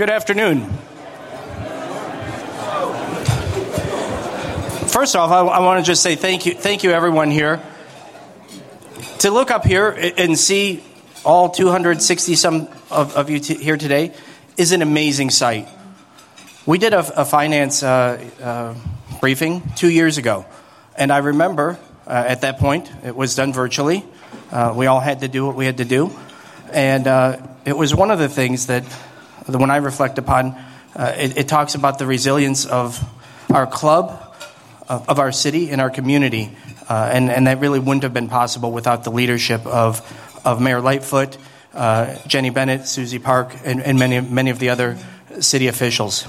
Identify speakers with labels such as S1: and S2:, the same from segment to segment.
S1: Good afternoon. First off, I, I want to just say thank you, thank you, everyone here. To look up here and see all 260 some of, of you t- here today is an amazing sight. We did a, a finance uh, uh, briefing two years ago, and I remember uh, at that point it was done virtually. Uh, we all had to do what we had to do, and uh, it was one of the things that, when I reflect upon, uh, it, it, talks about the resilience of our club, of, of our city, and our community, and, and that really wouldn't have been possible without the leadership of, of Mayor Lightfoot, Jenny Bennett, Susie Park, and, and many, many of the other city officials.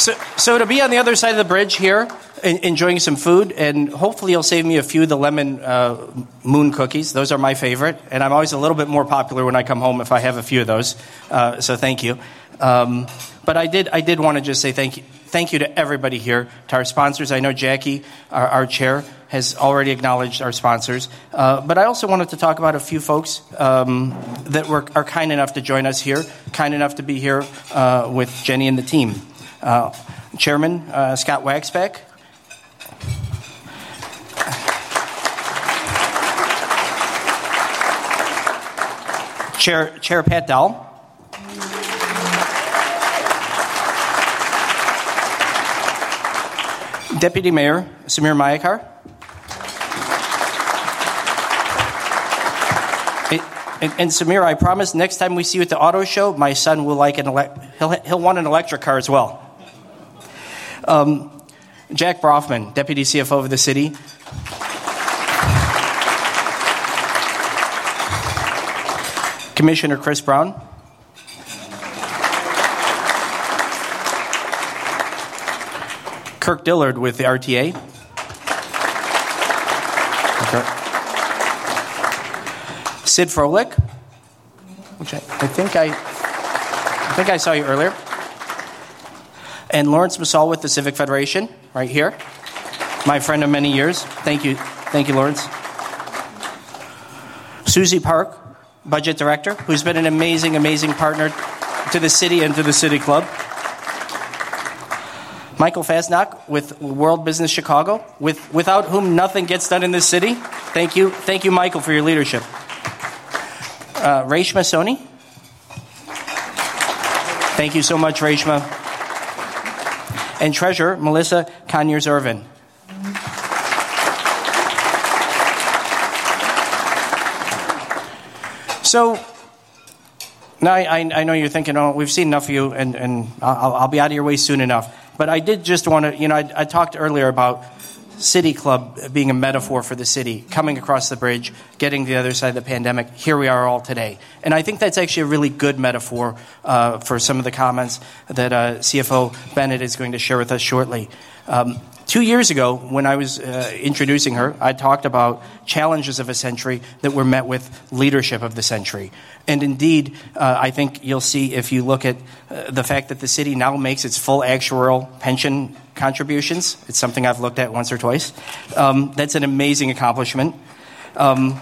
S1: So, so to be on the other side of the bridge here, enjoying some food, and hopefully you'll save me a few of the lemon uh, moon cookies. Those are my favorite, and I'm always a little bit more popular when I come home if I have a few of those. Uh, so thank you. Um, but I did, I did want to just say thank you, thank you to everybody here, to our sponsors. I know Jackie, our, our chair, has already acknowledged our sponsors. Uh, but I also wanted to talk about a few folks um, that were, are kind enough to join us here, kind enough to be here uh, with Jenny and the team. Uh, Chairman uh, Scott Waguespack. Chair, Chair Pat Dowell. Deputy Mayor Samir Mayakar. And, and, Samir, I promise next time we see you at the auto show, my son will like an ele- he'll, he'll want an electric car as well. Um, Jack Brofman, Deputy CFO of the city. Commissioner Chris Brown. Kirk Dillard with the RTA. Okay. Sid Froelich, which I, I think I, I think I saw you earlier and Lawrence Msall with the Civic Federation, right here. My friend of many years. Thank you. Thank you, Lawrence. Susie Park, Budget Director, who's been an amazing, amazing partner to the city and to the City Club. Michael Fassnacht with World Business Chicago, with, without whom nothing gets done in this city. Thank you. Thank you, Michael, for your leadership. Uh, Reshma Soni. Thank you so much, Reshma and treasurer Melissa Conyears-Ervin. So now I, I, know you're thinking, oh, we've seen enough of you, and, and I'll, I'll, be out of your way soon enough. But I did just want to, you know, I, I talked earlier about City Club being a metaphor for the city, coming across the bridge, getting the other side of the pandemic. Here we are all today. And I think that's actually a really good metaphor uh, for some of the comments that uh, CFO Bennett is going to share with us shortly. Um, Two years ago, when I was uh, introducing her, I talked about challenges of a century that were met with leadership of the century. And indeed, uh, I think you'll see if you look at uh, the fact that the city now makes its full actuarial pension contributions. It's something I've looked at once or twice. Um, that's an amazing accomplishment. Um,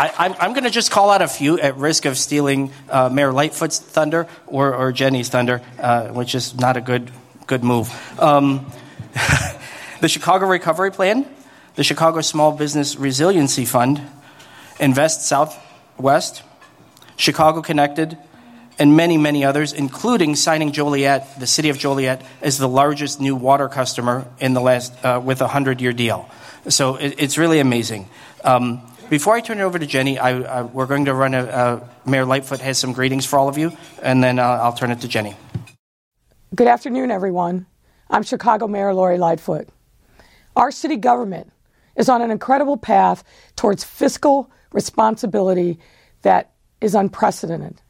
S1: I, am going to just call out a few at risk of stealing uh, Mayor Lightfoot's thunder or, or Jenny's thunder, uh, which is not a good good move. Um, the Chicago Recovery Plan, the Chicago Small Business Resiliency Fund, Invest Southwest, Chicago Connected, and many, many others, including signing Joliet, the city of Joliet, as the largest new water customer in the last uh, with a hundred-year deal. So it, it's really amazing. Um, before I turn it over to Jenny, I, I, we're going to run a, Mayor Lightfoot has some greetings for all of you, and then uh, I'll turn it to Jenny.
S2: Good afternoon, everyone. I'm Chicago Mayor Lori Lightfoot. Our city government is on an incredible path towards fiscal responsibility that is unprecedented.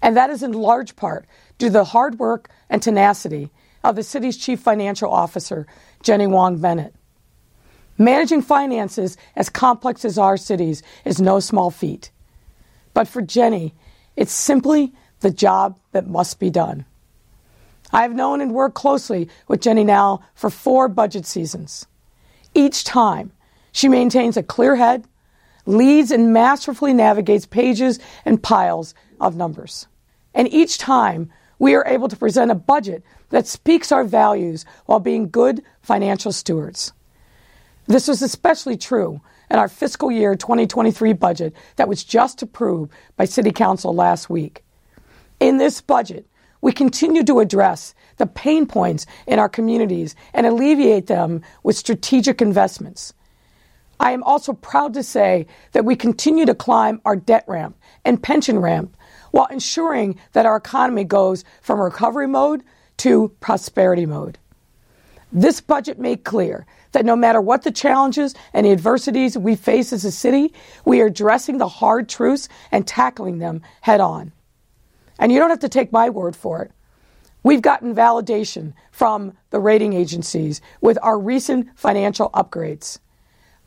S2: And that is in large part due to the hard work and tenacity of the city's chief financial officer, Jenny Huang Bennett. Managing finances as complex as our cities is no small feat. But for Jenny, it's simply the job that must be done. I have known and worked closely with Jenny now for four budget seasons. Each time, she maintains a clear head, leads and masterfully navigates pages and piles of numbers. And each time, we are able to present a budget that speaks our values while being good financial stewards. This was especially true in our fiscal year 2023 budget that was just approved by City Council last week. In this budget, we continue to address the pain points in our communities and alleviate them with strategic investments. I am also proud to say that we continue to climb our debt ramp and pension ramp while ensuring that our economy goes from recovery mode to prosperity mode. This budget made clear that no matter what the challenges and the adversities we face as a city, we are addressing the hard truths and tackling them head on. And you don't have to take my word for it. We've gotten validation from the rating agencies with our recent financial upgrades.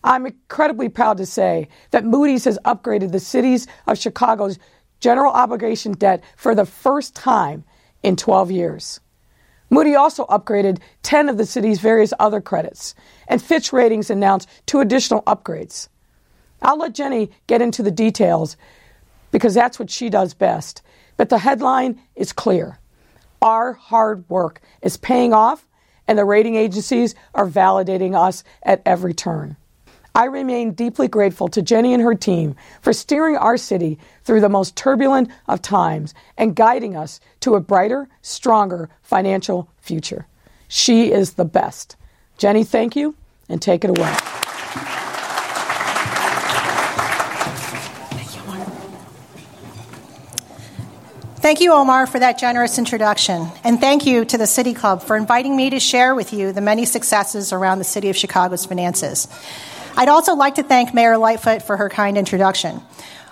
S2: I'm incredibly proud to say that Moody's has upgraded the cities of Chicago's general obligation debt for the first time in 12 years. Moody also upgraded 10 of the city's various other credits, and Fitch Ratings announced two additional upgrades. I'll let Jenny get into the details because that's what she does best. But the headline is clear. Our hard work is paying off, and the rating agencies are validating us at every turn. I remain deeply grateful to Jenny and her team for steering our city through the most turbulent of times and guiding us to a brighter, stronger financial future. She is the best. Jenny, thank you, and take it away.
S3: Thank you, Omar, for that generous introduction. And thank you to the City Club for inviting me to share with you the many successes around the City of Chicago's finances. I'd also like to thank Mayor Lightfoot for her kind introduction.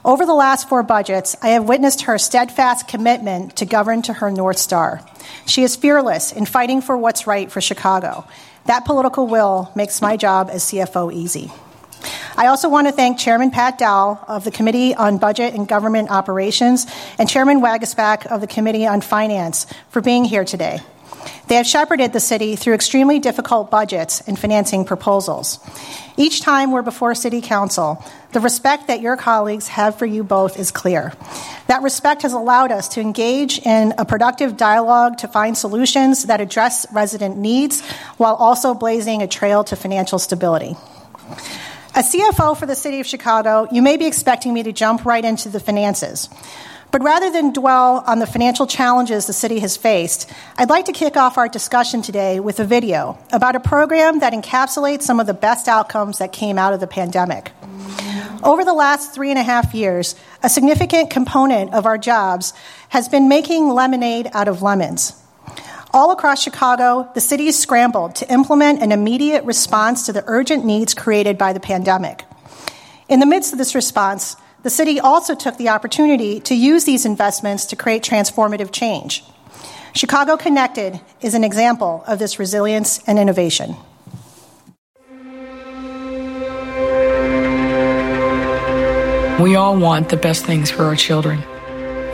S3: Over the last four budgets, I have witnessed her steadfast commitment to govern to her North Star. She is fearless in fighting for what's right for Chicago. That political will makes my job as CFO easy. I also want to thank Chairman Pat Dowell of the Committee on Budget and Government Operations and Chairman Waguespack of the Committee on Finance for being here today. They have shepherded the city through extremely difficult budgets and financing proposals. Each time we're before City Council, the respect that your colleagues have for you both is clear. That respect has allowed us to engage in a productive dialogue to find solutions that address resident needs while also blazing a trail to financial stability. As CFO for the City of Chicago, you may be expecting me to jump right into the finances. But rather than dwell on the financial challenges the city has faced, I'd like to kick off our discussion today with a video about a program that encapsulates some of the best outcomes that came out of the pandemic. Over the last three and a half years, a significant component of our jobs has been making lemonade out of lemons. All across Chicago, the city scrambled to implement an immediate response to the urgent needs created by the pandemic. In the midst of this response, the city also took the opportunity to use these investments to create transformative change. Chicago Connected is an example of this resilience and innovation.
S2: We all want the best things for our children.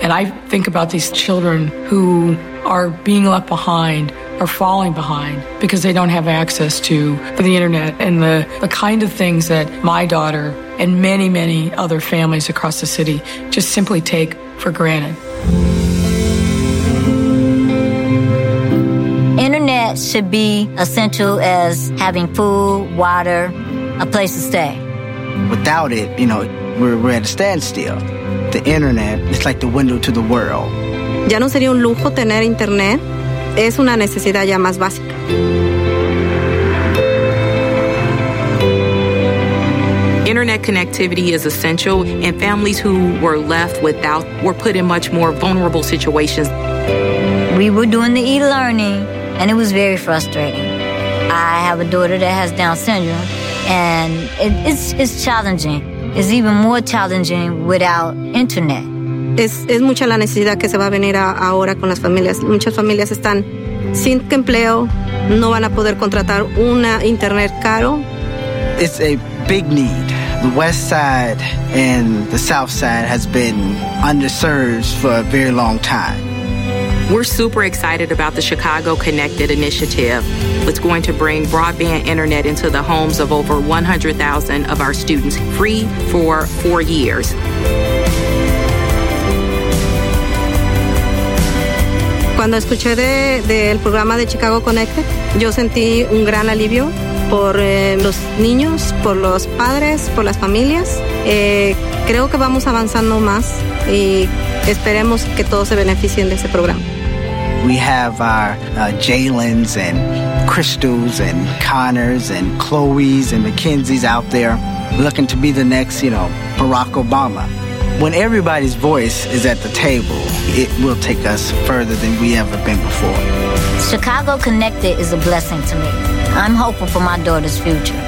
S2: And I think about these children who are being left behind or falling behind because they don't have access to the internet and the, the kind of things that my daughter and many, many other families across the city just simply take for granted.
S4: Internet should be essential as having food, water, a place to stay.
S5: Without it, you know, we're, we're at a standstill. The internet is like the window to the world.
S6: Ya no sería un lujo tener internet, es una necesidad ya más básica.
S7: Internet connectivity is essential, and families who were left without were put in much more vulnerable situations.
S4: We were doing the e learning, and it was very frustrating. I have a daughter that has Down syndrome, and it, it's, it's challenging. It's even more challenging without internet.
S6: Es, es mucha la necesidad que se va a venir a, ahora con las familias. Muchas familias están sin empleo, no van a poder contratar una internet caro.
S5: It's a big need. The west side and the south side has been underserved for a very long time.
S7: We're super excited about the Chicago Connected initiative. It's going to bring broadband internet into the homes of over 100,000 of our students free for four years.
S6: Cuando escuché del de, de programa de Chicago Connected, yo sentí un gran alivio por eh, los niños, por los padres, por las familias. Eh, creo que vamos avanzando más y esperemos que todos se beneficien de ese programa.
S5: We have our uh, Jalen's and Crystals and Connors and Chloe's and Mackenzie's out there looking to be the next, you know, Barack Obama. When everybody's voice is at the table, it will take us further than we ever been before.
S4: Chicago Connected is a blessing to me. I'm hopeful for my daughter's future.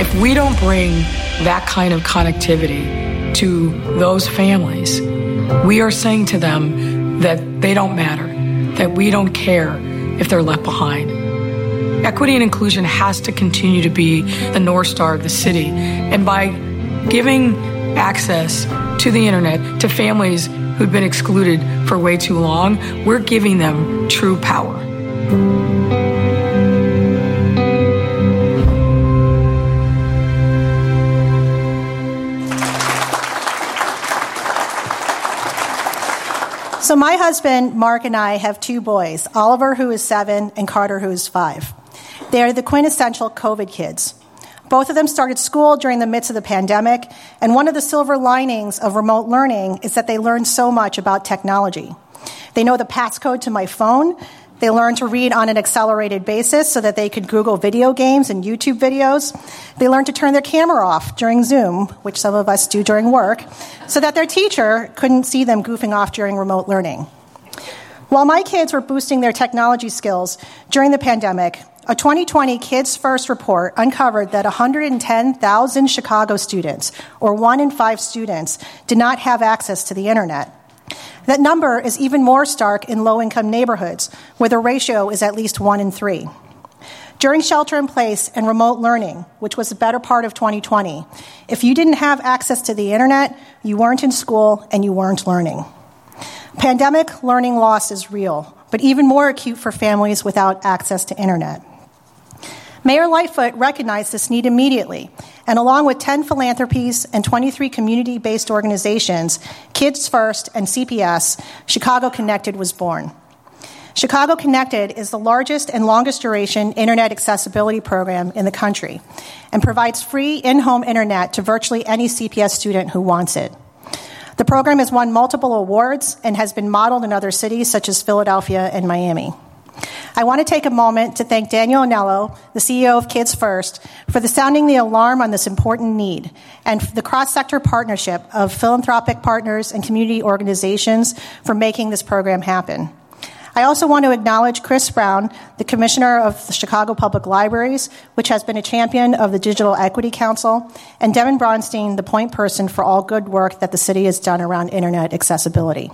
S2: If we don't bring that kind of connectivity to those families, we are saying to them that they don't matter, that we don't care if they're left behind. Equity and inclusion has to continue to be the North Star of the city. And by giving access to the internet to families who've been excluded for way too long, we're giving them true power.
S3: So, my husband, Mark, and I have two boys Oliver, who is seven, and Carter, who is five. They are the quintessential COVID kids. Both of them started school during the midst of the pandemic, and one of the silver linings of remote learning is that they learned so much about technology. They know the passcode to my phone. They learned to read on an accelerated basis so that they could Google video games and YouTube videos. They learned to turn their camera off during Zoom, which some of us do during work, so that their teacher couldn't see them goofing off during remote learning. While my kids were boosting their technology skills during the pandemic, a 2020 Kids First report uncovered that 110,000 Chicago students, or one in five students, did not have access to the internet. That number is even more stark in low income neighborhoods, where the ratio is at least one in three. During shelter in place and remote learning, which was the better part of 2020, if you didn't have access to the internet, you weren't in school and you weren't learning. Pandemic learning loss is real, but even more acute for families without access to internet. Mayor Lightfoot recognized this need immediately, and along with 10 philanthropies and 23 community based organizations, Kids First and CPS, Chicago Connected was born. Chicago Connected is the largest and longest duration internet accessibility program in the country and provides free in home internet to virtually any CPS student who wants it. The program has won multiple awards and has been modeled in other cities such as Philadelphia and Miami. I want to take a moment to thank Daniel Anello, the CEO of Kids First, for the sounding the alarm on this important need and the cross sector partnership of philanthropic partners and community organizations for making this program happen. I also want to acknowledge Chris Brown, the Commissioner of the Chicago Public Libraries, which has been a champion of the Digital Equity Council, and Devin Bronstein, the point person for all good work that the city has done around internet accessibility.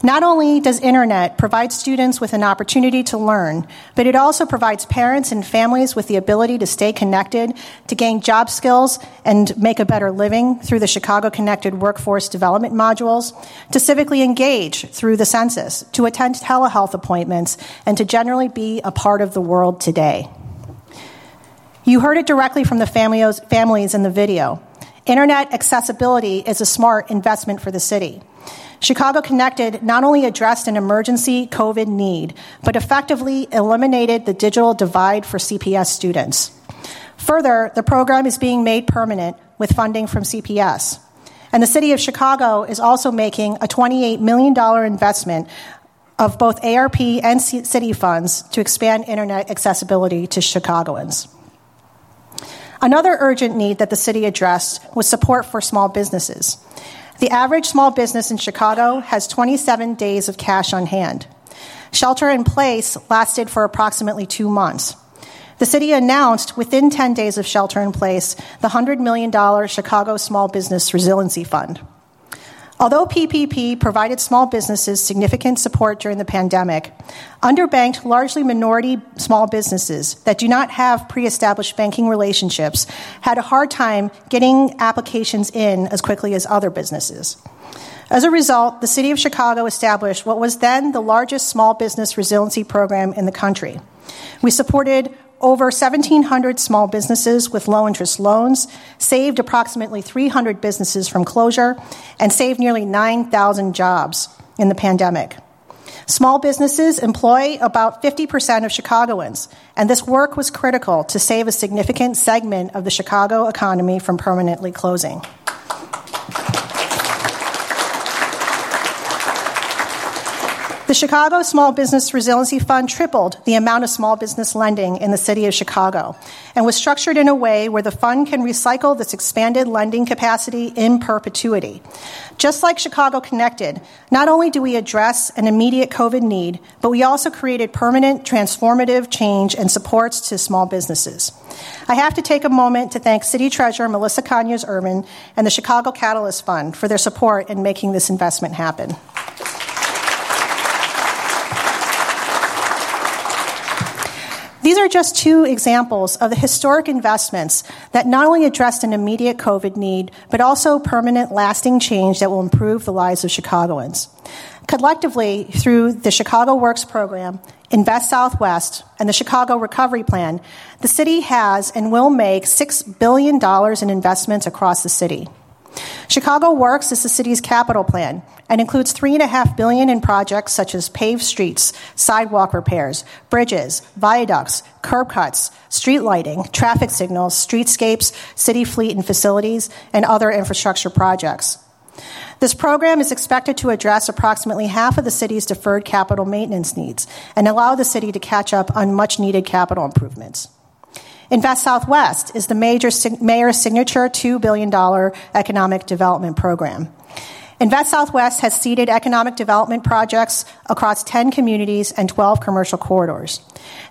S3: Not only does internet provide students with an opportunity to learn, but it also provides parents and families with the ability to stay connected, to gain job skills and make a better living through the Chicago Connected Workforce Development modules, to civically engage through the census, to attend telehealth appointments, and to generally be a part of the world today. You heard it directly from the families in the video. Internet accessibility is a smart investment for the city. Chicago Connected not only addressed an emergency COVID need, but effectively eliminated the digital divide for CPS students. Further, the program is being made permanent with funding from CPS. And the city of Chicago is also making a $28 million investment of both ARP and city funds to expand internet accessibility to Chicagoans. Another urgent need that the city addressed was support for small businesses. The average small business in Chicago has 27 days of cash on hand. Shelter in place lasted for approximately two months. The city announced within 10 days of shelter in place the $100 million Chicago Small Business Resiliency Fund. Although PPP provided small businesses significant support during the pandemic, underbanked, largely minority small businesses that do not have pre established banking relationships had a hard time getting applications in as quickly as other businesses. As a result, the City of Chicago established what was then the largest small business resiliency program in the country. We supported over 1,700 small businesses with low interest loans, saved approximately 300 businesses from closure, and saved nearly 9,000 jobs in the pandemic. Small businesses employ about 50% of Chicagoans, and this work was critical to save a significant segment of the Chicago economy from permanently closing. The Chicago Small Business Resiliency Fund tripled the amount of small business lending in the city of Chicago and was structured in a way where the fund can recycle this expanded lending capacity in perpetuity. Just like Chicago Connected, not only do we address an immediate COVID need, but we also created permanent, transformative change and supports to small businesses. I have to take a moment to thank City Treasurer Melissa Conyears-Ervin and the Chicago Catalyst Fund for their support in making this investment happen. These are just two examples of the historic investments that not only addressed an immediate COVID need, but also permanent, lasting change that will improve the lives of Chicagoans. Collectively, through the Chicago Works program, Invest Southwest, and the Chicago Recovery Plan, the city has and will make $6 billion in investments across the city. Chicago Works is the city's capital plan and includes three and a half billion in projects such as paved streets, sidewalk repairs, bridges, viaducts, curb cuts, street lighting, traffic signals, streetscapes, city fleet and facilities, and other infrastructure projects. This program is expected to address approximately half of the city's deferred capital maintenance needs and allow the city to catch up on much needed capital improvements. Invest Southwest is the major mayor's signature $2 billion economic development program. Invest Southwest has seeded economic development projects across 10 communities and 12 commercial corridors.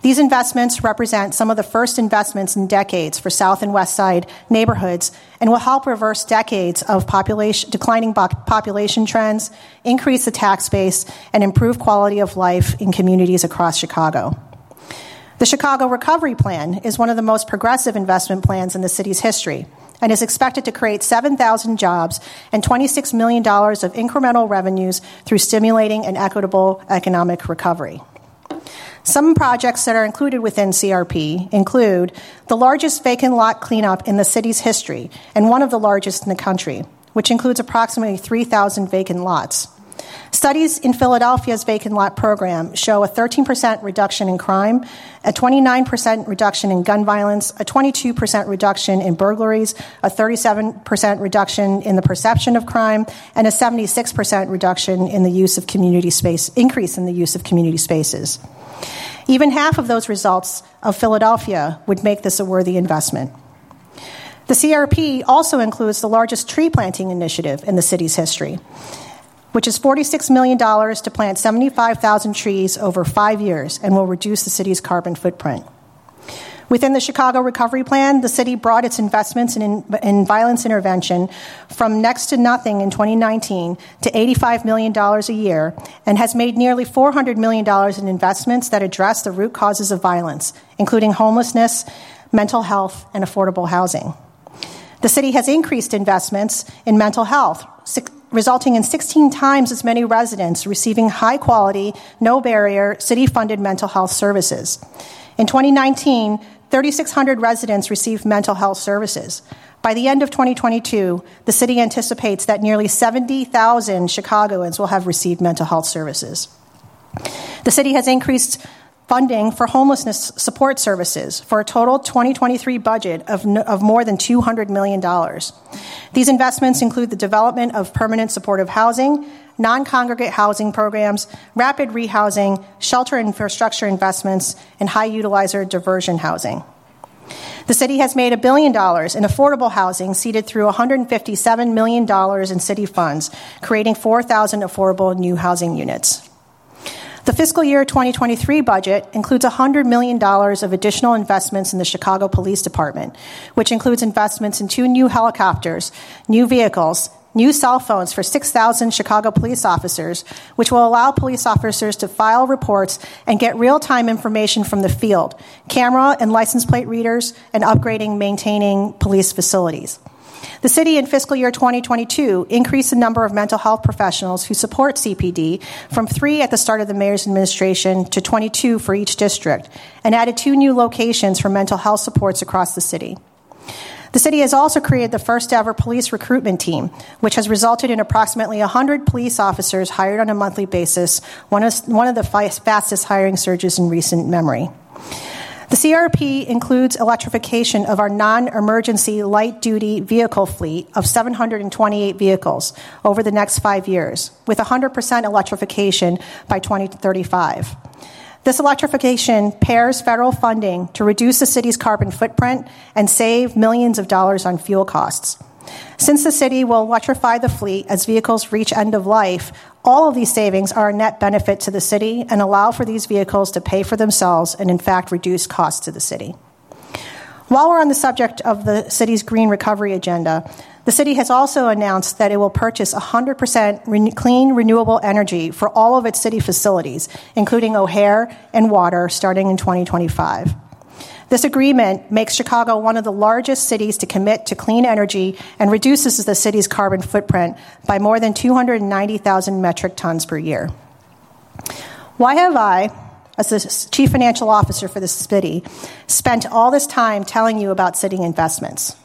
S3: These investments represent some of the first investments in decades for South and West Side neighborhoods and will help reverse decades of population, declining population trends, increase the tax base, and improve quality of life in communities across Chicago. The Chicago Recovery Plan is one of the most progressive investment plans in the city's history and is expected to create 7,000 jobs and $26 million of incremental revenues through stimulating an equitable economic recovery. Some projects that are included within CRP include the largest vacant lot cleanup in the city's history and one of the largest in the country, which includes approximately 3,000 vacant lots. Studies in Philadelphia's vacant lot program show a 13% reduction in crime, a 29% reduction in gun violence, a 22% reduction in burglaries, a 37% reduction in the perception of crime, and a 76% reduction in the use of community space, increase in the use of community spaces. Even half of those results of Philadelphia would make this a worthy investment. The CRP also includes the largest tree planting initiative in the city's history which is $46 million to plant 75,000 trees over five years and will reduce the city's carbon footprint. Within the Chicago Recovery Plan, the city brought its investments in, in, violence intervention from next to nothing in 2019 to $85 million a year and has made nearly $400 million in investments that address the root causes of violence, including homelessness, mental health, and affordable housing. The city has increased investments in mental health, resulting in 16 times as many residents receiving high quality, no barrier, city funded mental health services. In 2019, 3,600 residents received mental health services. By the end of 2022, the city anticipates that nearly 70,000 Chicagoans will have received mental health services. The city has increased funding for homelessness support services for a total 2023 budget of, of more than $200 million. These investments include the development of permanent supportive housing, non congregate housing programs, rapid rehousing, shelter infrastructure investments, and high utilizer diversion housing. The city has made a billion dollars in affordable housing seeded through $157 million in city funds, creating 4,000 affordable new housing units. The fiscal year 2023 budget includes $100 million of additional investments in the Chicago Police Department, which includes investments in two new helicopters, new vehicles, new cell phones for 6,000 Chicago police officers, which will allow police officers to file reports and get real time information from the field, camera and license plate readers, and upgrading, maintaining police facilities. The city in fiscal year 2022 increased the number of mental health professionals who support CPD from three at the start of the mayor's administration to 22 for each district and added two new locations for mental health supports across the city. The city has also created the first ever police recruitment team, which has resulted in approximately 100 police officers hired on a monthly basis, one of, one of the fastest hiring surges in recent memory. The CRP includes electrification of our non emergency light duty vehicle fleet of 728 vehicles over the next five years, with 100% electrification by 2035. This electrification pairs federal funding to reduce the city's carbon footprint and save millions of dollars on fuel costs. Since the city will electrify the fleet as vehicles reach end of life, all of these savings are a net benefit to the city and allow for these vehicles to pay for themselves and, in fact, reduce costs to the city. While we're on the subject of the city's green recovery agenda, the city has also announced that it will purchase 100% clean, renewable energy for all of its city facilities, including O'Hare and water, starting in 2025. This agreement makes Chicago one of the largest cities to commit to clean energy and reduces the city's carbon footprint by more than 290,000 metric tons per year. Why have I, as the chief financial officer for the city, spent all this time telling you about city investments?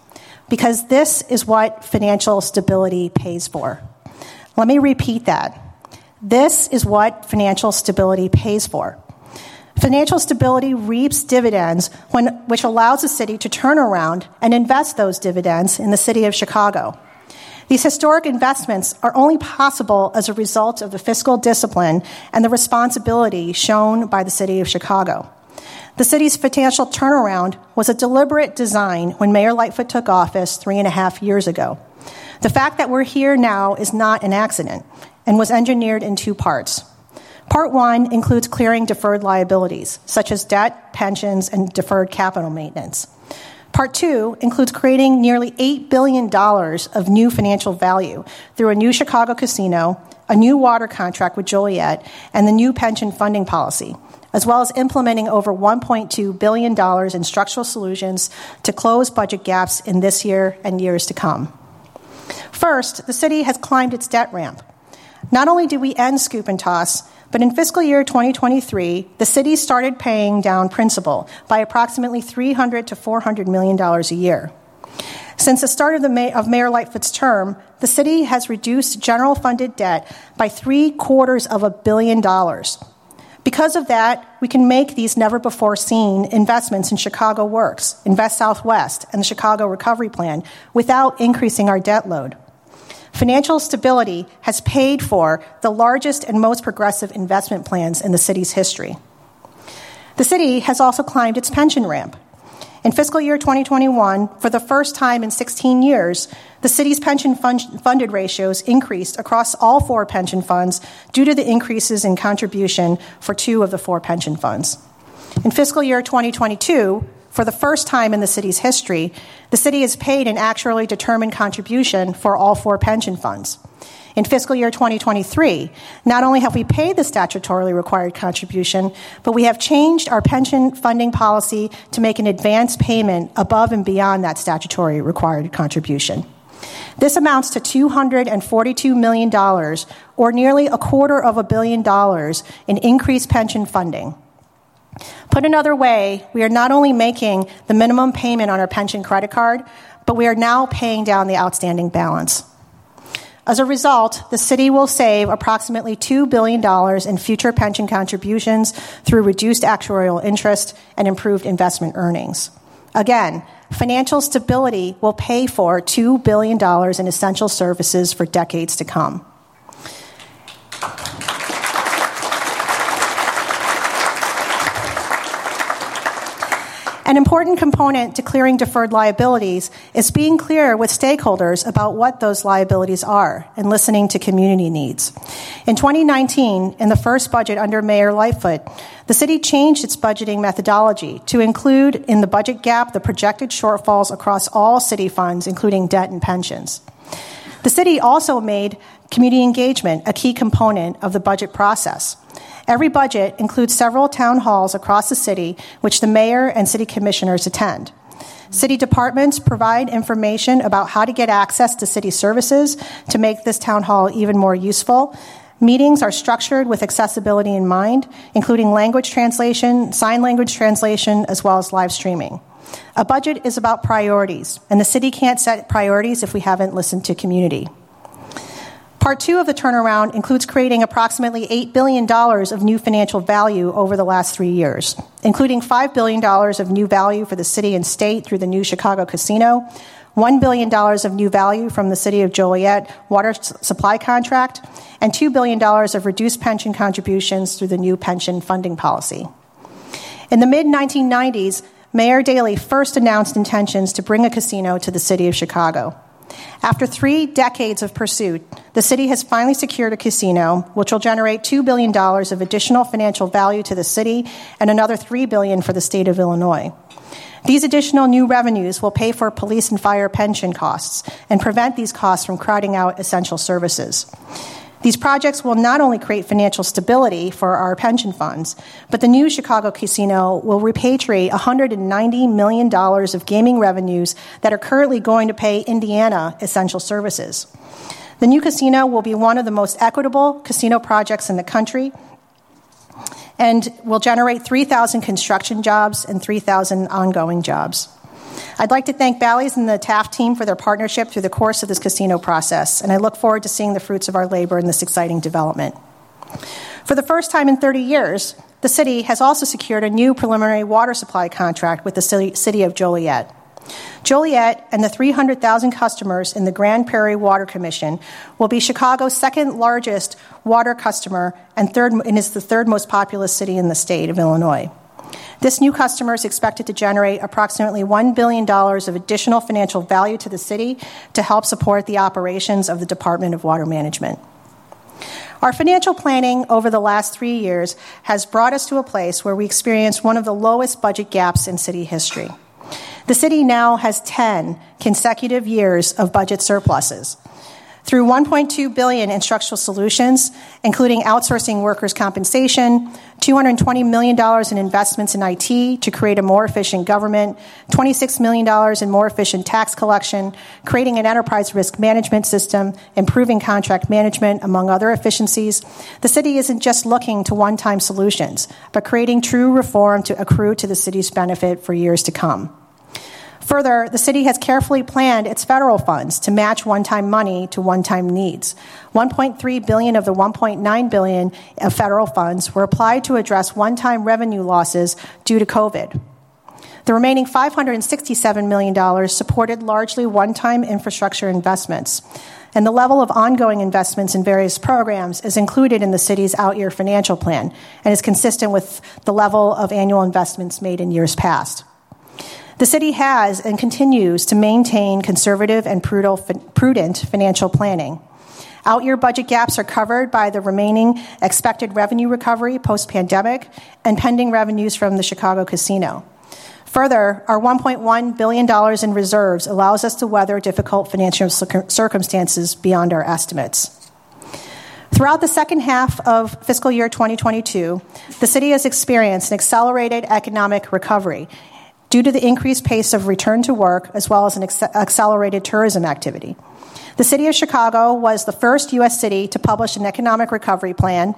S3: because this is what financial stability pays for. Let me repeat that. This is what financial stability pays for. Financial stability reaps dividends when, which allows the city to turn around and invest those dividends in the city of Chicago. These historic investments are only possible as a result of the fiscal discipline and the responsibility shown by the city of Chicago. The city's financial turnaround was a deliberate design when Mayor Lightfoot took office three and a half years ago. The fact that we're here now is not an accident and was engineered in two parts. Part one includes clearing deferred liabilities, such as debt, pensions, and deferred capital maintenance. Part two includes creating nearly $8 billion of new financial value through a new Chicago casino, a new water contract with Joliet, and the new pension funding policy, as well as implementing over $1.2 billion in structural solutions to close budget gaps in this year and years to come. First, the city has climbed its debt ramp. Not only did we end scoop and toss, but in fiscal year 2023, the city started paying down principal by approximately 300 to 400 million dollars a year. Since the start of, the May- of Mayor Lightfoot's term, the city has reduced general funded debt by three quarters of a billion dollars. Because of that, we can make these never before seen investments in Chicago Works, Invest Southwest, and the Chicago Recovery Plan without increasing our debt load. Financial stability has paid for the largest and most progressive investment plans in the city's history. The city has also climbed its pension ramp. In fiscal year 2021, for the first time in 16 years, the city's pension fund- funded ratios increased across all four pension funds due to the increases in contribution for two of the four pension funds. In fiscal year 2022, for the first time in the city's history, the city has paid an actuarially determined contribution for all four pension funds. In fiscal year 2023, not only have we paid the statutorily required contribution, but we have changed our pension funding policy to make an advance payment above and beyond that statutory required contribution. This amounts to $242 million, or nearly a quarter of a billion dollars, in increased pension funding. Put another way, we are not only making the minimum payment on our pension credit card, but we are now paying down the outstanding balance. As a result, the city will save approximately $2 billion in future pension contributions through reduced actuarial interest and improved investment earnings. Again, financial stability will pay for $2 billion in essential services for decades to come. An important component to clearing deferred liabilities is being clear with stakeholders about what those liabilities are and listening to community needs. In 2019, in the first budget under Mayor Lightfoot, the city changed its budgeting methodology to include in the budget gap the projected shortfalls across all city funds, including debt and pensions. The city also made community engagement a key component of the budget process. Every budget includes several town halls across the city, which the mayor and city commissioners attend. City departments provide information about how to get access to city services to make this town hall even more useful. Meetings are structured with accessibility in mind, including language translation, sign language translation, as well as live streaming. A budget is about priorities, and the city can't set priorities if we haven't listened to community. Part two of the turnaround includes creating approximately $8 billion of new financial value over the last three years, including $5 billion of new value for the city and state through the new Chicago casino, $1 billion of new value from the City of Joliet water supply contract, and $2 billion of reduced pension contributions through the new pension funding policy. In the mid 1990s, Mayor Daley first announced intentions to bring a casino to the City of Chicago. After three decades of pursuit, the city has finally secured a casino, which will generate $2 billion of additional financial value to the city and another 3 billion for the state of Illinois. These additional new revenues will pay for police and fire pension costs and prevent these costs from crowding out essential services. These projects will not only create financial stability for our pension funds, but the new Chicago casino will repatriate $190 million of gaming revenues that are currently going to pay Indiana essential services. The new casino will be one of the most equitable casino projects in the country and will generate 3,000 construction jobs and 3,000 ongoing jobs. I'd like to thank Bally's and the Taft team for their partnership through the course of this casino process, and I look forward to seeing the fruits of our labor in this exciting development. For the first time in 30 years, the city has also secured a new preliminary water supply contract with the city of Joliet. Joliet and the 300,000 customers in the Grand Prairie Water Commission will be Chicago's second largest water customer and, third, and is the third most populous city in the state of Illinois. This new customer is expected to generate approximately $1 billion of additional financial value to the city to help support the operations of the Department of Water Management. Our financial planning over the last three years has brought us to a place where we experience one of the lowest budget gaps in city history. The city now has 10 consecutive years of budget surpluses. Through 1.2 billion in structural solutions, including outsourcing workers' compensation, $220 million in investments in IT to create a more efficient government, $26 million in more efficient tax collection, creating an enterprise risk management system, improving contract management, among other efficiencies. The city isn't just looking to one time solutions, but creating true reform to accrue to the city's benefit for years to come. Further, the city has carefully planned its federal funds to match one-time money to one-time needs. 1.3 billion of the 1.9 billion of federal funds were applied to address one-time revenue losses due to COVID. The remaining $567 million supported largely one time infrastructure investments. And the level of ongoing investments in various programs is included in the city's out year financial plan and is consistent with the level of annual investments made in years past. The city has and continues to maintain conservative and prudent financial planning. Out year budget gaps are covered by the remaining expected revenue recovery post pandemic and pending revenues from the Chicago casino. Further, our $1.1 billion in reserves allows us to weather difficult financial circumstances beyond our estimates. Throughout the second half of fiscal year 2022, the city has experienced an accelerated economic recovery due to the increased pace of return to work as well as an accelerated tourism activity. The city of Chicago was the first U.S. city to publish an economic recovery plan,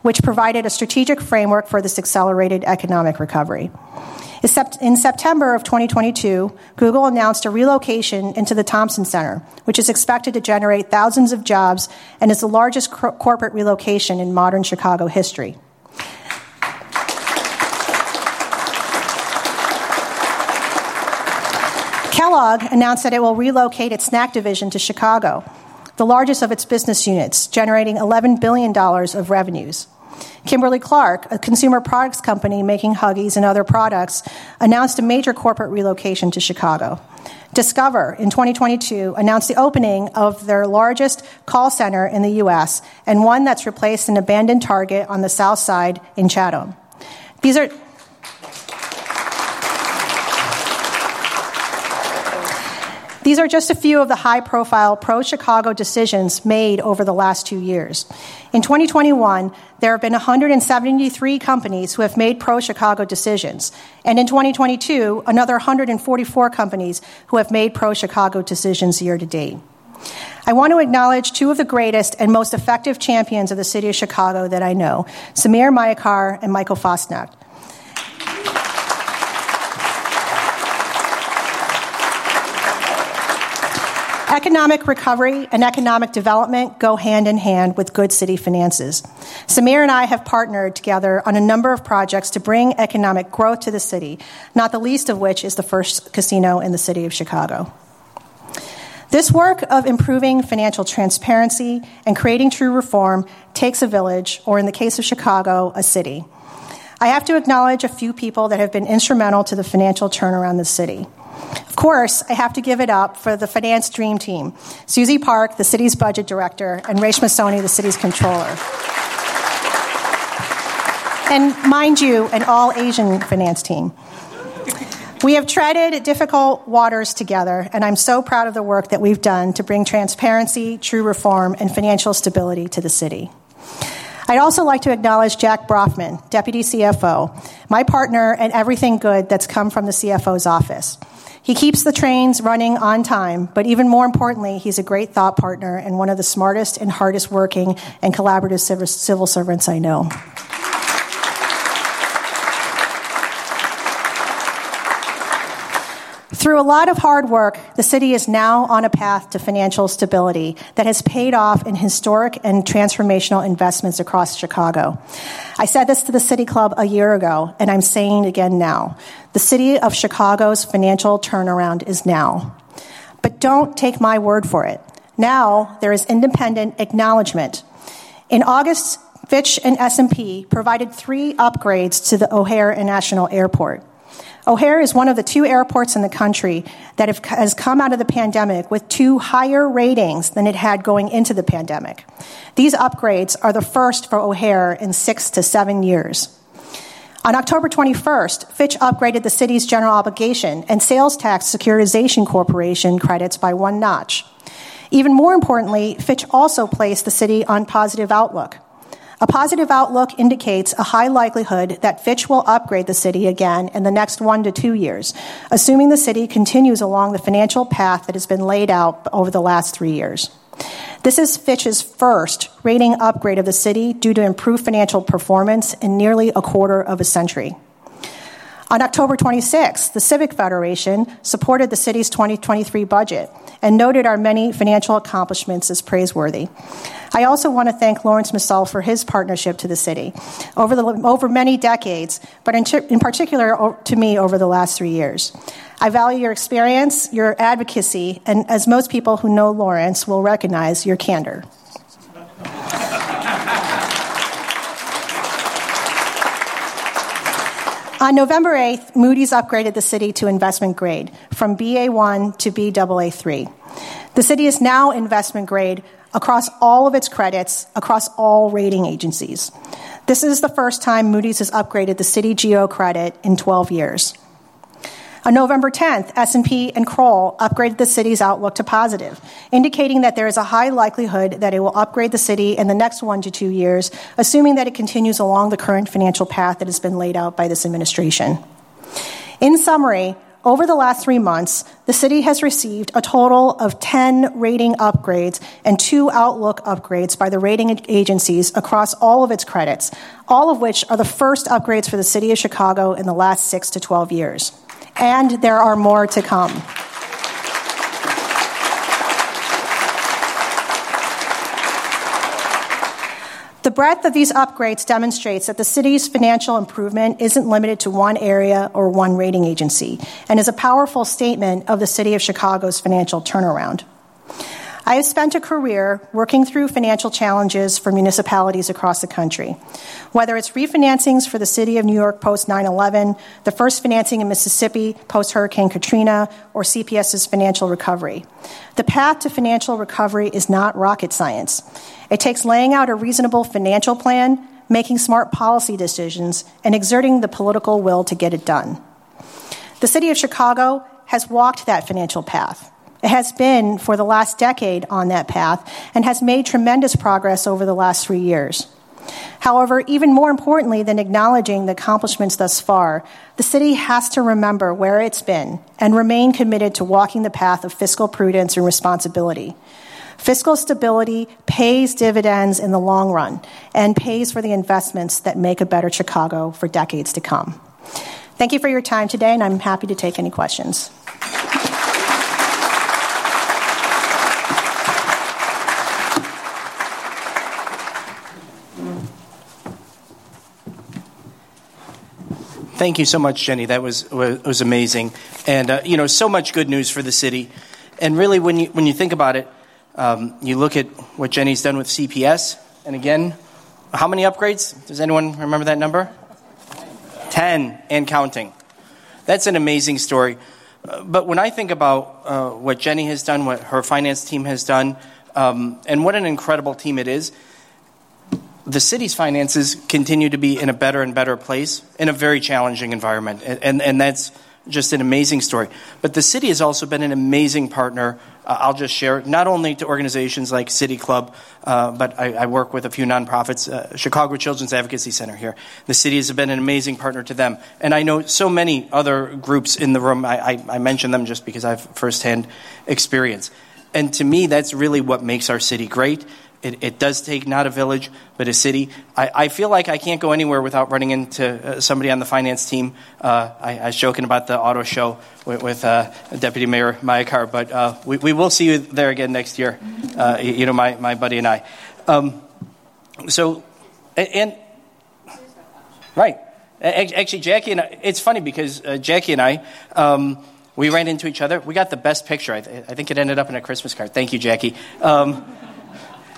S3: which provided a strategic framework for this accelerated economic recovery. In September of 2022, Google announced a relocation into the Thompson Center, which is expected to generate thousands of jobs and is the largest corporate relocation in modern Chicago history. Kellogg announced that it will relocate its snack division to Chicago, the largest of its business units, generating $11 billion of revenues. Kimberly Clark, a consumer products company making Huggies and other products, announced a major corporate relocation to Chicago. Discover in 2022 announced the opening of their largest call center in the U.S. and one that's replaced an abandoned Target on the south side in Chatham. These are These are just a few of the high profile pro Chicago decisions made over the last two years. In 2021, there have been 173 companies who have made pro Chicago decisions. And in 2022, another 144 companies who have made pro Chicago decisions year to date. I want to acknowledge two of the greatest and most effective champions of the city of Chicago that I know Samir Mayakar and Michael Fassnacht. Economic recovery and economic development go hand in hand with good city finances. Samir and I have partnered together on a number of projects to bring economic growth to the city, not the least of which is the first casino in the city of Chicago. This work of improving financial transparency and creating true reform takes a village, or in the case of Chicago, a city. I have to acknowledge a few people that have been instrumental to the financial turnaround of the city. Of course, I have to give it up for the finance dream team Susie Park, the city's budget director, and Reshma Soni, the city's controller. And mind you, an all Asian finance team. We have treaded difficult waters together, and I'm so proud of the work that we've done to bring transparency, true reform, and financial stability to the city. I'd also like to acknowledge Jack Brofman, Deputy CFO, my partner and everything good that's come from the CFO's office. He keeps the trains running on time, but even more importantly, he's a great thought partner and one of the smartest and hardest working and collaborative civil servants I know. Through a lot of hard work, the city is now on a path to financial stability that has paid off in historic and transformational investments across Chicago. I said this to the City Club a year ago, and I'm saying it again now. The city of Chicago's financial turnaround is now. But don't take my word for it. Now there is independent acknowledgement. In August, Fitch and S&P provided three upgrades to the O'Hare International Airport. O'Hare is one of the two airports in the country that have, has come out of the pandemic with two higher ratings than it had going into the pandemic. These upgrades are the first for O'Hare in six to seven years. On October 21st, Fitch upgraded the city's general obligation and sales tax securitization corporation credits by one notch. Even more importantly, Fitch also placed the city on positive outlook. A positive outlook indicates a high likelihood that Fitch will upgrade the city again in the next one to two years, assuming the city continues along the financial path that has been laid out over the last three years. This is Fitch's first rating upgrade of the city due to improved financial performance in nearly a quarter of a century. On October 26th, the Civic Federation supported the city's 2023 budget and noted our many financial accomplishments as praiseworthy. I also want to thank Lawrence Msall for his partnership to the city over, the, over many decades, but in, in particular to me over the last three years. I value your experience, your advocacy, and as most people who know Lawrence will recognize, your candor. On November 8th, Moody's upgraded the city to investment grade from BA1 to BAA3. The city is now investment grade across all of its credits across all rating agencies. This is the first time Moody's has upgraded the city GO credit in 12 years. On November 10th, S&P and Kroll upgraded the city's outlook to positive, indicating that there is a high likelihood that it will upgrade the city in the next 1 to 2 years, assuming that it continues along the current financial path that has been laid out by this administration. In summary, over the last three months, the city has received a total of 10 rating upgrades and two outlook upgrades by the rating agencies across all of its credits, all of which are the first upgrades for the city of Chicago in the last six to 12 years and there are more to come. The breadth of these upgrades demonstrates that the city's financial improvement isn't limited to one area or one rating agency and is a powerful statement of the city of Chicago's financial turnaround. I have spent a career working through financial challenges for municipalities across the country. Whether it's refinancings for the city of New York post 9 11, the first financing in Mississippi post Hurricane Katrina, or CPS's financial recovery. The path to financial recovery is not rocket science. It takes laying out a reasonable financial plan, making smart policy decisions, and exerting the political will to get it done. The city of Chicago has walked that financial path. Has been for the last decade on that path and has made tremendous progress over the last three years. However, even more importantly than acknowledging the accomplishments thus far, the city has to remember where it's been and remain committed to walking the path of fiscal prudence and responsibility. Fiscal stability pays dividends in the long run and pays for the investments that make a better Chicago for decades to come. Thank you for your time today, and I'm happy to take any questions.
S1: Thank you so much, Jenny. That was was amazing, and uh, you know, so much good news for the city. And really, when you when you think about it, um, you look at what Jenny's done with CPS, and again, how many upgrades? Does anyone remember that number? Ten and counting. That's an amazing story. But when I think about uh, what Jenny has done, what her finance team has done, um, and what an incredible team it is, the city's finances continue to be in a better and better place in a very challenging environment. And, and, and that's just an amazing story. But the city has also been an amazing partner. Uh, I'll just share, not only to organizations like City Club, uh, but I, I, work with a few nonprofits, uh, Chicago Children's Advocacy Center here. The city has been an amazing partner to them. And I know so many other groups in the room. I, I, I mention them just because I have firsthand experience. And to me, that's really what makes our city great. It, it, does take not a village, but a city. I, I, feel like I can't go anywhere without running into uh, somebody on the finance team. Uh, I, I, was joking about the auto show with, with uh, Deputy Mayor Mayekar, but uh, we, we, will see you there again next year, uh, you know, my, my buddy and I. Um, so, and, right. Actually, Jackie and I, it's funny because uh, Jackie and I, um, we ran into each other. We got the best picture. I, th- I, think it ended up in a Christmas card. Thank you, Jackie. Um,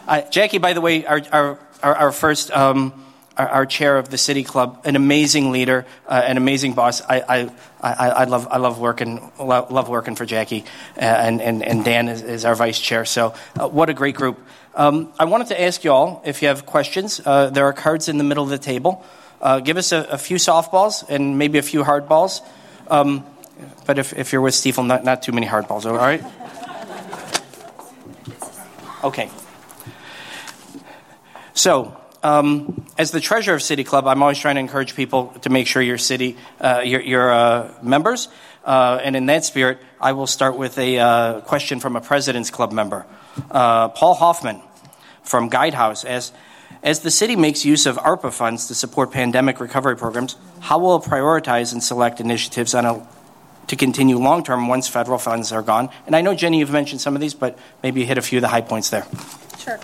S1: uh, Jackie, by the way, our, our, our, first, um, our, our, chair of the city club, an amazing leader, uh, an amazing boss. I, I, I, I, love, I love working, love, love working for Jackie, uh, and, and, and Dan is, is our vice chair. So, uh, what a great group. Um, I wanted to ask you all if you have questions. Uh, there are cards in the middle of the table. Uh, give us a, a, few softballs and maybe a few hardballs. Um, but if, if you're with Stifel, not, not too many hardballs, all right? Okay. So, um, as the treasurer of City Club, I'm always trying to encourage people to make sure your city, uh, your, your uh, members. Uh, and in that spirit, I will start with a uh, question from a President's Club member, uh, Paul Hoffman from Guidehouse. As, as the city makes use of ARPA funds to support pandemic recovery programs, how will it prioritize and select initiatives on a, to continue long term once federal funds are gone? And I know, Jenny, you've mentioned some of these, but maybe hit a few of the high points there.
S3: Sure.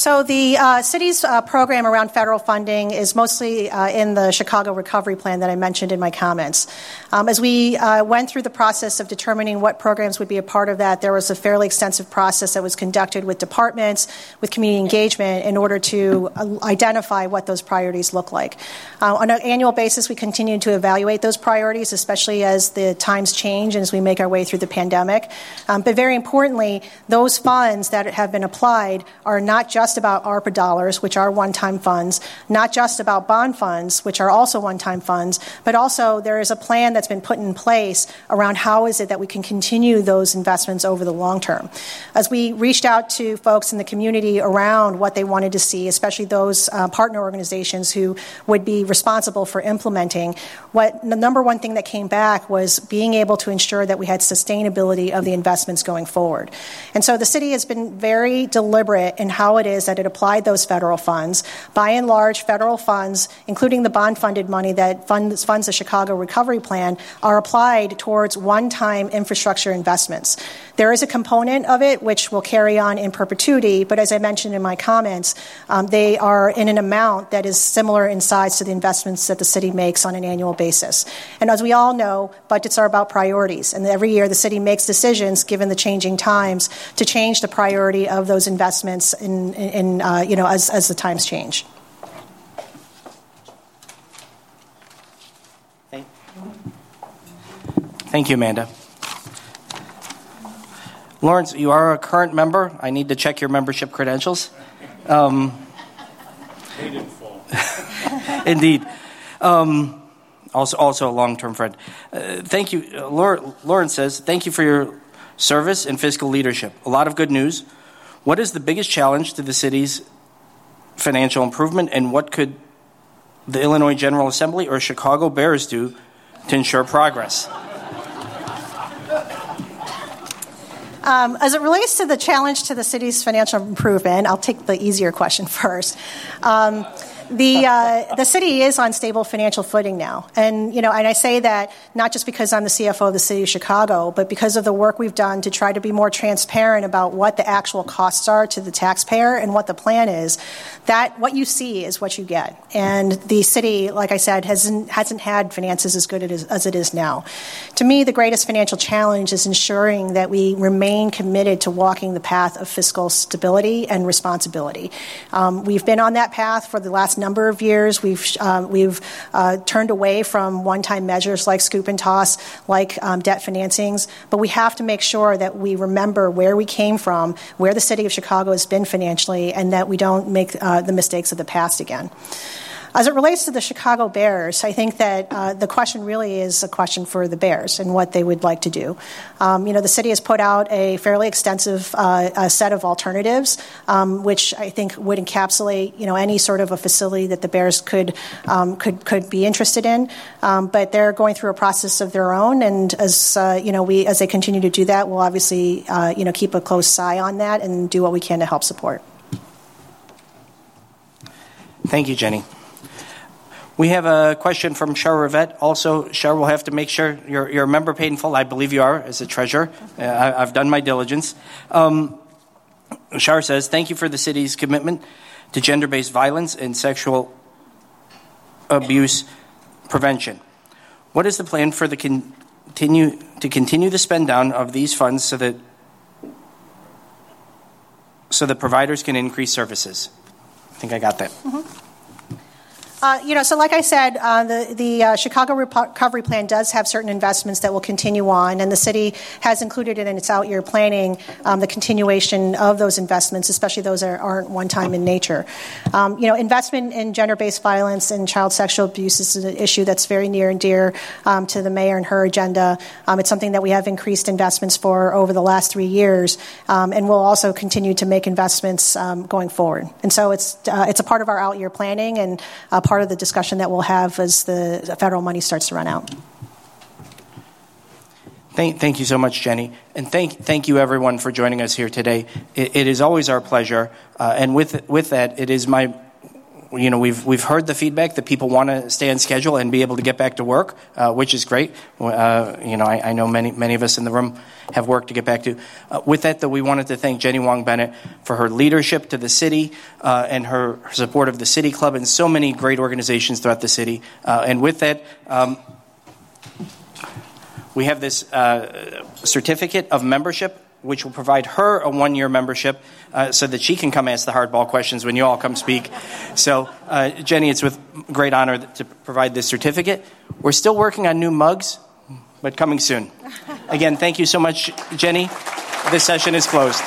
S3: So the uh, city's uh, program around federal funding is mostly uh, in the Chicago Recovery Plan that I mentioned in my comments. Um, as we uh, went through the process of determining what programs would be a part of that, there was a fairly extensive process that was conducted with departments, with community engagement, in order to uh, identify what those priorities look like. Uh, on an annual basis, we continue to evaluate those priorities, especially as the times change and as we make our way through the pandemic. Um, but very importantly, those funds that have been applied are not just just about ARPA dollars, which are one time funds, not just about bond funds, which are also one time funds, but also there is a plan that's been put in place around how is it that we can continue those investments over the long term. As we reached out to folks in the community around what they wanted to see, especially those uh, partner organizations who would be responsible for implementing, what the number one thing that came back was being able to ensure that we had sustainability of the investments going forward. And so the city has been very deliberate in how it is that it applied those federal funds. By and large, federal funds, including the bond funded money that funds, funds the Chicago Recovery Plan, are applied towards one time infrastructure investments. There is a component of it which will carry on in perpetuity, but as I mentioned in my comments, um, they are in an amount that is similar in size to the investments that the city makes on an annual basis. And as we all know, budgets are about priorities, and every year the city makes decisions given the changing times to change the priority of those investments in, in, uh, you know, as, as the times change.
S1: Thank you, Amanda. Lawrence, you are a current member. I need to check your membership credentials. Um, indeed. Um, also, also a long-term friend. Uh, thank you. Uh, Lauren says, "Thank you for your service, and fiscal leadership. A lot of good news. What is the biggest challenge to the city's financial improvement, and what could the Illinois General Assembly or Chicago Bears do to ensure progress?
S3: Um, as it relates to the challenge to the city's financial improvement, I'll take the easier question first. Um, the uh, the city is on stable financial footing now, and you know, and I say that not just because I'm the CFO of the city of Chicago, but because of the work we've done to try to be more transparent about what the actual costs are to the taxpayer and what the plan is. That what you see is what you get, and the city, like I said, hasn't hasn't had finances as good as it is now. To me, the greatest financial challenge is ensuring that we remain committed to walking the path of fiscal stability and responsibility. Um, we've been on that path for the last number of years. We've um, we've uh, turned away from one-time measures like scoop and toss, like um, debt financings, but we have to make sure that we remember where we came from, where the city of Chicago has been financially, and that we don't make uh, the mistakes of the past again. As it relates to the Chicago Bears, I think that uh, the question really is a question for the Bears and what they would like to do. Um, you know, the city has put out a fairly extensive uh, set of alternatives, um, which I think would encapsulate you know any sort of a facility that the Bears could um, could could be interested in. Um, but they're going through a process of their own, and as uh, you know, we as they continue to do that, we'll obviously uh, you know keep a close eye on that and do what we can to help support.
S1: Thank you, Jenny. We have a question from Cheryl Rivette. Also, Cheryl will have to make sure you're, you're a member paid in full. I believe you are as a treasurer. Uh, I, have done my diligence. Um, Shar says, Thank you for the city's commitment to gender based violence and sexual abuse prevention. What is the plan for the continue to continue the spend down of these funds so that so that providers can increase services? I think I got that.
S3: Mm-hmm. Uh, you know, so like I said, uh, the the uh, Chicago Recovery Plan does have certain investments that will continue on, and the city has included it in its out year planning um, the continuation of those investments, especially those that aren't one time in nature. Um, you know, investment in gender based violence and child sexual abuse is an issue that's very near and dear um, to the mayor and her agenda. Um, it's something that we have increased investments for over the last three years, um, and we'll also continue to make investments um, going forward. And so it's uh, it's a part of our out year planning and part of the discussion that we'll have as the federal money starts to run out.
S1: Thank, thank you so much, Jenny. And thank, thank you, everyone, for joining us here today. it, it is always our pleasure. Uh, and with, with that, it is my you know, we've, we've heard the feedback that people want to stay on schedule and be able to get back to work, uh, which is great. Uh, you know, I, I, know many, many of us in the room have work to get back to. Uh, with that, though, we wanted to thank Jenny Huang Bennett for her leadership to the city uh, and her support of the City Club and so many great organizations throughout the city. Uh, and with that, um, we have this uh, certificate of membership which will provide her a one year membership uh, so that she can come ask the hardball questions when you all come speak. So, uh, Jenny, it's with great honor to provide this certificate. We're still working on new mugs, but coming soon. Again, thank you so much, Jenny. This session is closed.